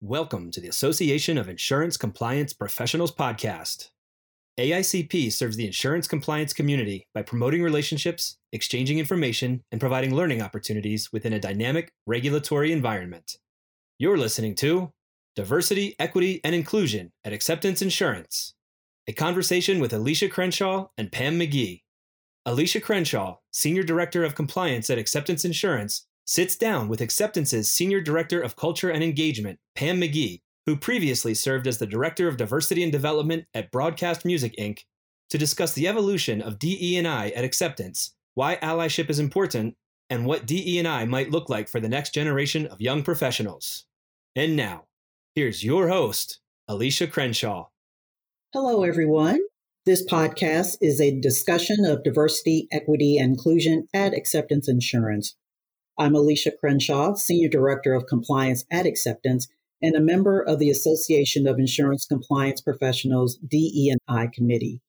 Welcome to the Association of Insurance Compliance Professionals podcast. AICP serves the insurance compliance community by promoting relationships, exchanging information, and providing learning opportunities within a dynamic regulatory environment. You're listening to Diversity, Equity, and Inclusion at Acceptance Insurance, a conversation with Alicia Crenshaw and Pam McGee. Alicia Crenshaw, Senior Director of Compliance at Acceptance Insurance, sits down with Acceptance's Senior Director of Culture and Engagement, Pam McGee, who previously served as the Director of Diversity and Development at Broadcast Music Inc., to discuss the evolution of DE&I at Acceptance, why allyship is important, and what DE&I might look like for the next generation of young professionals. And now, here's your host, Alicia Crenshaw. Hello, everyone. This podcast is a discussion of diversity, equity, and inclusion at Acceptance Insurance. I'm Alicia Crenshaw, Senior Director of Compliance at Acceptance and a member of the Association of Insurance Compliance Professionals DE&I Committee.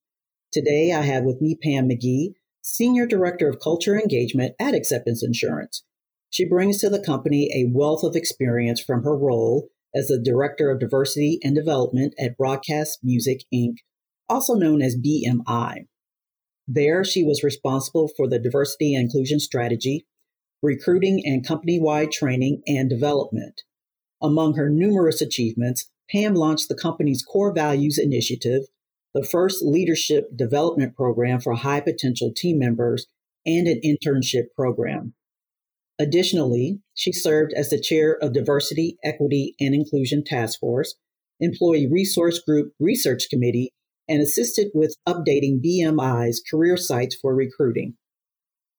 Today I have with me Pam McGee, Senior Director of Culture Engagement at Acceptance Insurance. She brings to the company a wealth of experience from her role as the Director of Diversity and Development at Broadcast Music Inc., also known as BMI. There, she was responsible for the diversity and inclusion strategy, recruiting and company wide training and development. Among her numerous achievements, Pam launched the company's Core Values Initiative, the first leadership development program for high potential team members, and an internship program. Additionally, she served as the chair of Diversity, Equity, and Inclusion Task Force, Employee Resource Group Research Committee, and assisted with updating BMI's career sites for recruiting.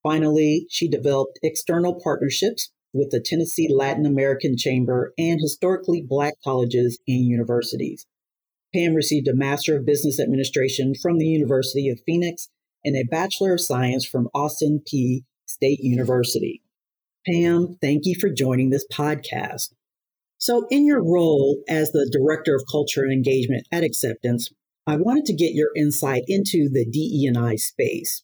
Finally, she developed external partnerships with the Tennessee Latin American Chamber and historically Black colleges and universities. Pam received a Master of Business Administration from the University of Phoenix and a Bachelor of Science from Austin Peay State University. Pam, thank you for joining this podcast. So, in your role as the Director of Culture and Engagement at Acceptance, I wanted to get your insight into the DE&I space.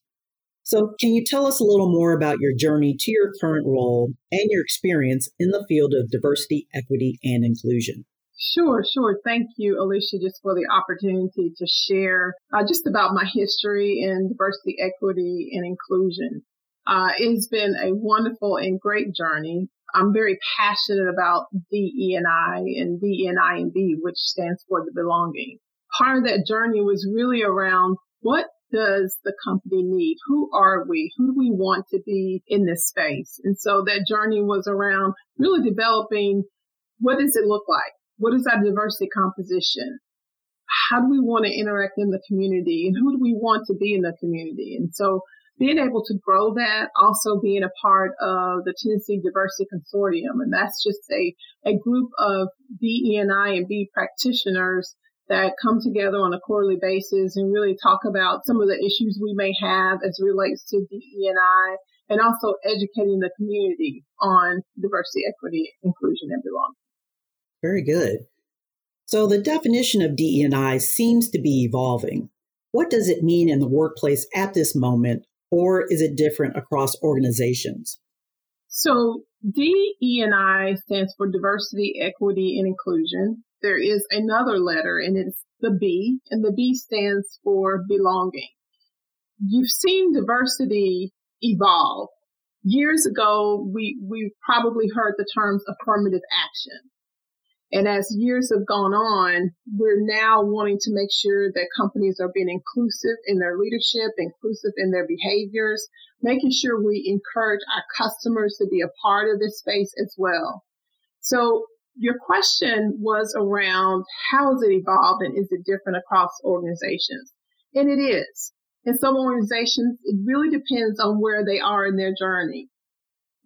So, can you tell us a little more about your journey to your current role and your experience in the field of diversity, equity, and inclusion? Sure, sure. Thank you, Alicia, just for the opportunity to share uh, just about my history in diversity, equity, and inclusion. Uh, it's been a wonderful and great journey. I'm very passionate about DE&I and DE&I and B, which stands for the belonging. Part of that journey was really around what does the company need? Who are we? Who do we want to be in this space? And so that journey was around really developing what does it look like? What is our diversity composition? How do we want to interact in the community? And who do we want to be in the community? And so being able to grow that, also being a part of the Tennessee Diversity Consortium. And that's just a, a group of DE&I and B practitioners that come together on a quarterly basis and really talk about some of the issues we may have as relates to DE&I and also educating the community on diversity, equity, inclusion, and belonging. Very good. So the definition of DE&I seems to be evolving. What does it mean in the workplace at this moment, or is it different across organizations? So DE&I stands for diversity, equity, and inclusion there is another letter and it's the B, and the B stands for belonging. You've seen diversity evolve. Years ago, we, we probably heard the terms affirmative action. And as years have gone on, we're now wanting to make sure that companies are being inclusive in their leadership, inclusive in their behaviors, making sure we encourage our customers to be a part of this space as well. So your question was around how has it evolved and is it different across organizations? And it is. In some organizations, it really depends on where they are in their journey.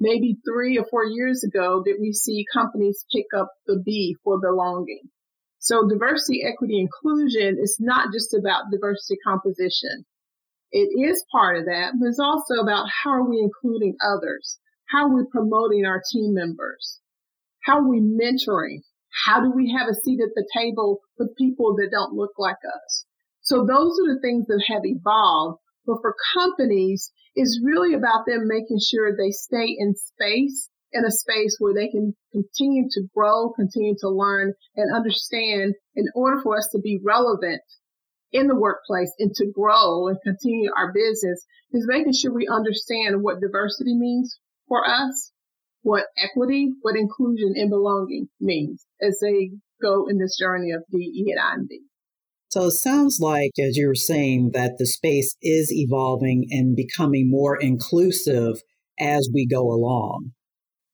Maybe three or four years ago did we see companies pick up the B for belonging. So diversity, equity, inclusion is not just about diversity composition. It is part of that, but it's also about how are we including others? How are we promoting our team members? How are we mentoring? How do we have a seat at the table with people that don't look like us? So those are the things that have evolved. But for companies, it's really about them making sure they stay in space in a space where they can continue to grow, continue to learn and understand in order for us to be relevant in the workplace and to grow and continue our business is making sure we understand what diversity means for us, what equity, what inclusion and belonging means as they go in this journey of DE and I&D. So it sounds like, as you were saying, that the space is evolving and becoming more inclusive as we go along.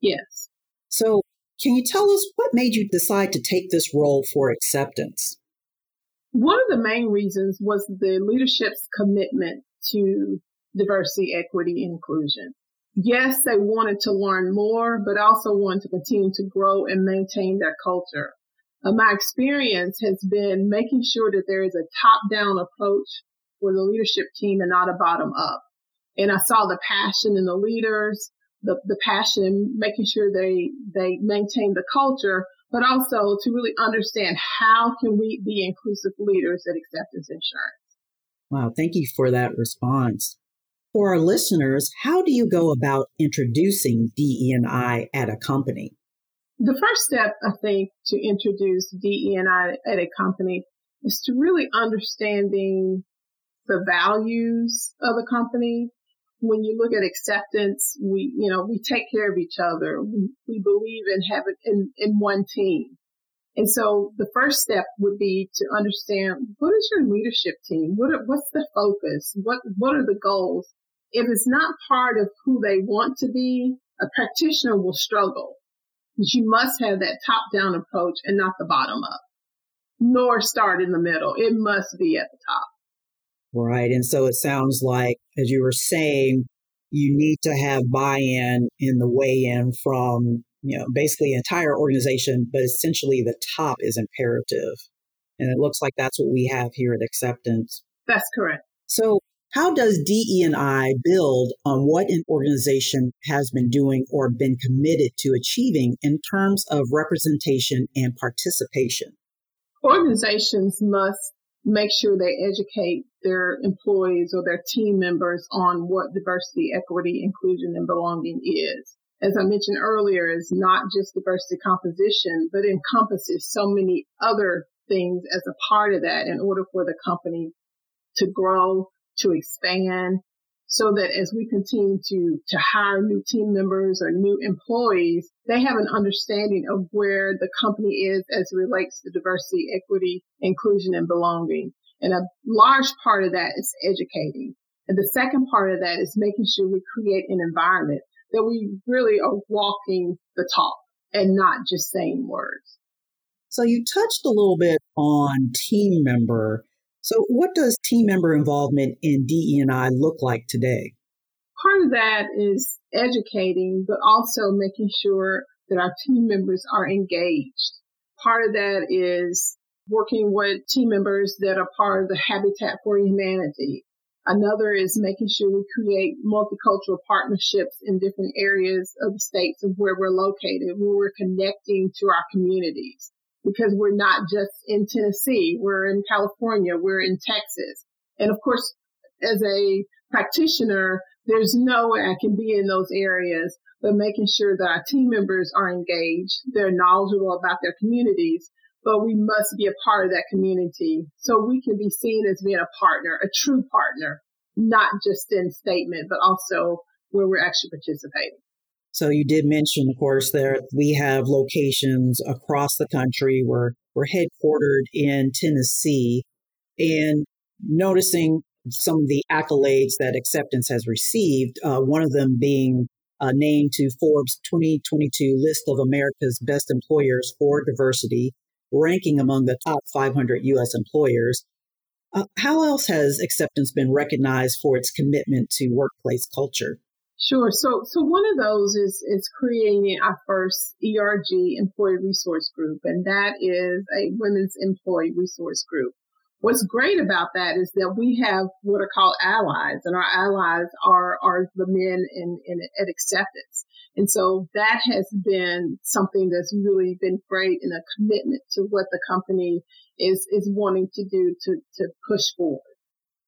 Yes. So, can you tell us what made you decide to take this role for acceptance? One of the main reasons was the leadership's commitment to diversity, equity, inclusion. Yes, they wanted to learn more, but also wanted to continue to grow and maintain their culture. Uh, my experience has been making sure that there is a top down approach for the leadership team and not a bottom up. And I saw the passion in the leaders, the, the passion, making sure they, they maintain the culture, but also to really understand how can we be inclusive leaders at Acceptance Insurance. Wow, thank you for that response. For our listeners, how do you go about introducing DE&I at a company? The first step, I think, to introduce DE&I at a company is to really understanding the values of a company. When you look at acceptance, we, you know, we take care of each other. We, we believe in having in, in one team. And so the first step would be to understand what is your leadership team? What are, what's the focus? What, what are the goals? If it's not part of who they want to be, a practitioner will struggle you must have that top down approach and not the bottom up, nor start in the middle. It must be at the top. Right. And so it sounds like, as you were saying, you need to have buy in in the way in from, you know, basically entire organization, but essentially the top is imperative. And it looks like that's what we have here at Acceptance. That's correct. So how does DE&I build on what an organization has been doing or been committed to achieving in terms of representation and participation? Organizations must make sure they educate their employees or their team members on what diversity, equity, inclusion, and belonging is. As I mentioned earlier, is not just diversity composition, but encompasses so many other things as a part of that in order for the company to grow, to expand so that as we continue to, to hire new team members or new employees, they have an understanding of where the company is as it relates to diversity, equity, inclusion, and belonging. And a large part of that is educating. And the second part of that is making sure we create an environment that we really are walking the talk and not just saying words. So you touched a little bit on team member so, what does team member involvement in DE&I look like today? Part of that is educating, but also making sure that our team members are engaged. Part of that is working with team members that are part of the Habitat for Humanity. Another is making sure we create multicultural partnerships in different areas of the states of where we're located, where we're connecting to our communities because we're not just in Tennessee, we're in California, we're in Texas. And of course, as a practitioner, there's no way I can be in those areas, but making sure that our team members are engaged, they're knowledgeable about their communities, but we must be a part of that community so we can be seen as being a partner, a true partner, not just in statement, but also where we're actually participating. So you did mention, of course, that we have locations across the country. We're we're headquartered in Tennessee, and noticing some of the accolades that acceptance has received. Uh, one of them being uh, named to Forbes 2022 list of America's best employers for diversity, ranking among the top 500 U.S. employers. Uh, how else has acceptance been recognized for its commitment to workplace culture? Sure. So, so one of those is, is creating our first ERG employee resource group, and that is a women's employee resource group. What's great about that is that we have what are called allies, and our allies are, are the men in, in at acceptance. And so that has been something that's really been great and a commitment to what the company is, is wanting to do to, to push forward.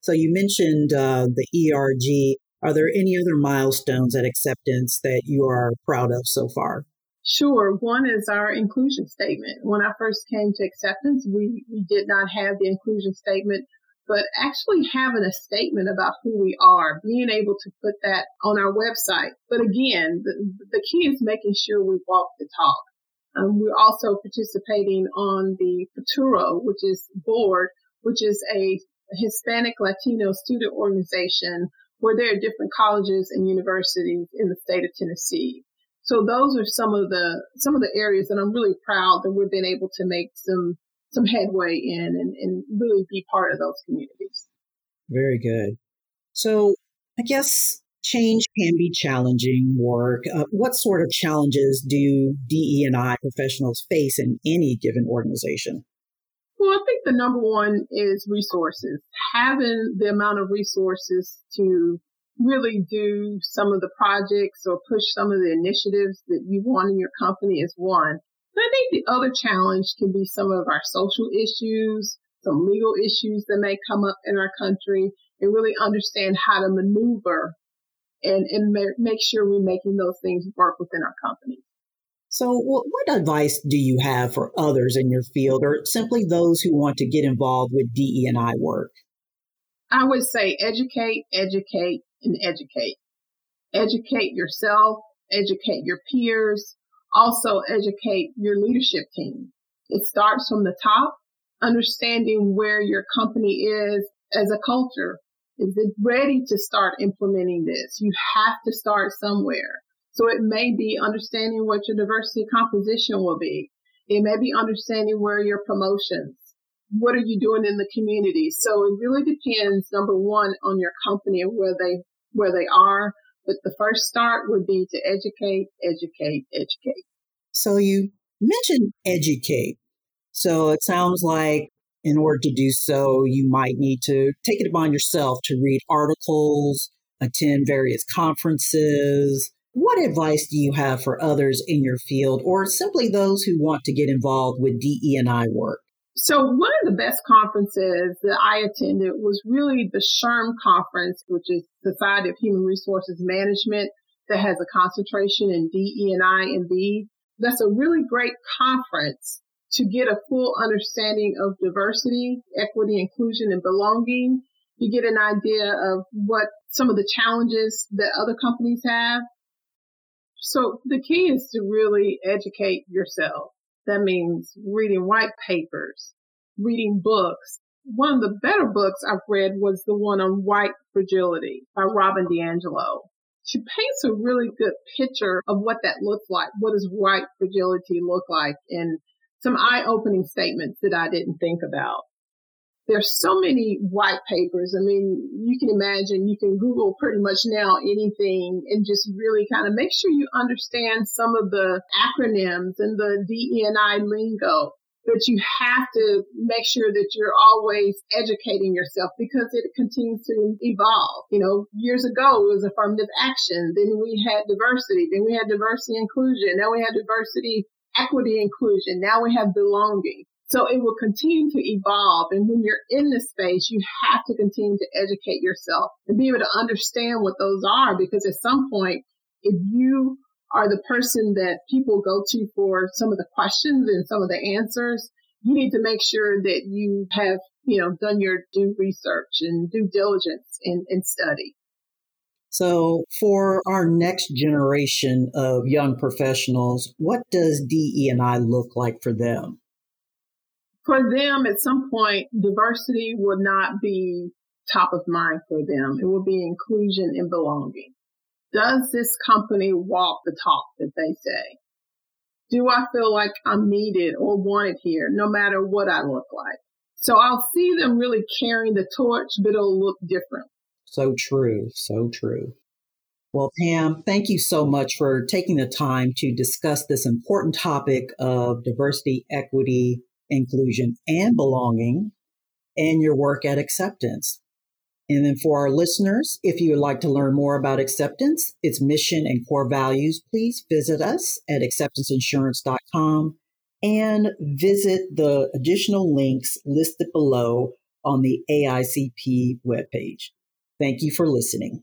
So you mentioned uh, the ERG Are there any other milestones at acceptance that you are proud of so far? Sure. One is our inclusion statement. When I first came to acceptance, we, we did not have the inclusion statement, but actually having a statement about who we are, being able to put that on our website. But again, the, the key is making sure we walk the talk. Um, we're also participating on the Futuro, which is board, which is a Hispanic Latino student organization where there are different colleges and universities in the state of Tennessee. So those are some of the some of the areas that I'm really proud that we've been able to make some some headway in and, and really be part of those communities. Very good. So I guess change can be challenging work. Uh, what sort of challenges do DE and I professionals face in any given organization? Well, I think the number one is resources. Having the amount of resources to really do some of the projects or push some of the initiatives that you want in your company is one. But I think the other challenge can be some of our social issues, some legal issues that may come up in our country, and really understand how to maneuver and, and make sure we're making those things work within our company. So, what advice do you have for others in your field, or simply those who want to get involved with DE and I work? I would say educate, educate, and educate. Educate yourself, educate your peers, also educate your leadership team. It starts from the top, understanding where your company is as a culture. Is it ready to start implementing this? You have to start somewhere. So it may be understanding what your diversity composition will be. It may be understanding where your promotions. What are you doing in the community? So it really depends, number one, on your company and where they, where they are. But the first start would be to educate, educate, educate. So you mentioned educate. So it sounds like in order to do so, you might need to take it upon yourself to read articles, attend various conferences, what advice do you have for others in your field or simply those who want to get involved with DE&I work? So one of the best conferences that I attended was really the SHRM conference, which is Society of Human Resources Management that has a concentration in DE&I and B. That's a really great conference to get a full understanding of diversity, equity, inclusion, and belonging. You get an idea of what some of the challenges that other companies have so the key is to really educate yourself. That means reading white papers, reading books. One of the better books I've read was the one on white fragility by Robin DiAngelo. She paints a really good picture of what that looks like. What does white fragility look like? And some eye opening statements that I didn't think about there's so many white papers. I mean, you can imagine you can Google pretty much now anything and just really kind of make sure you understand some of the acronyms and the DEI lingo. But you have to make sure that you're always educating yourself because it continues to evolve. You know, years ago it was affirmative action. Then we had diversity. Then we had diversity inclusion. Now we have diversity, equity, inclusion. Now we have belonging. So it will continue to evolve. And when you're in this space, you have to continue to educate yourself and be able to understand what those are. Because at some point, if you are the person that people go to for some of the questions and some of the answers, you need to make sure that you have, you know, done your due research and due diligence and, and study. So, for our next generation of young professionals, what does DE and I look like for them? For them, at some point, diversity will not be top of mind for them. It will be inclusion and belonging. Does this company walk the talk that they say? Do I feel like I'm needed or wanted here, no matter what I look like? So I'll see them really carrying the torch, but it'll look different. So true. So true. Well, Pam, thank you so much for taking the time to discuss this important topic of diversity, equity, inclusion, and belonging, and your work at acceptance. And then for our listeners, if you would like to learn more about acceptance, its mission and core values, please visit us at acceptanceinsurance.com and visit the additional links listed below on the AICP webpage. Thank you for listening.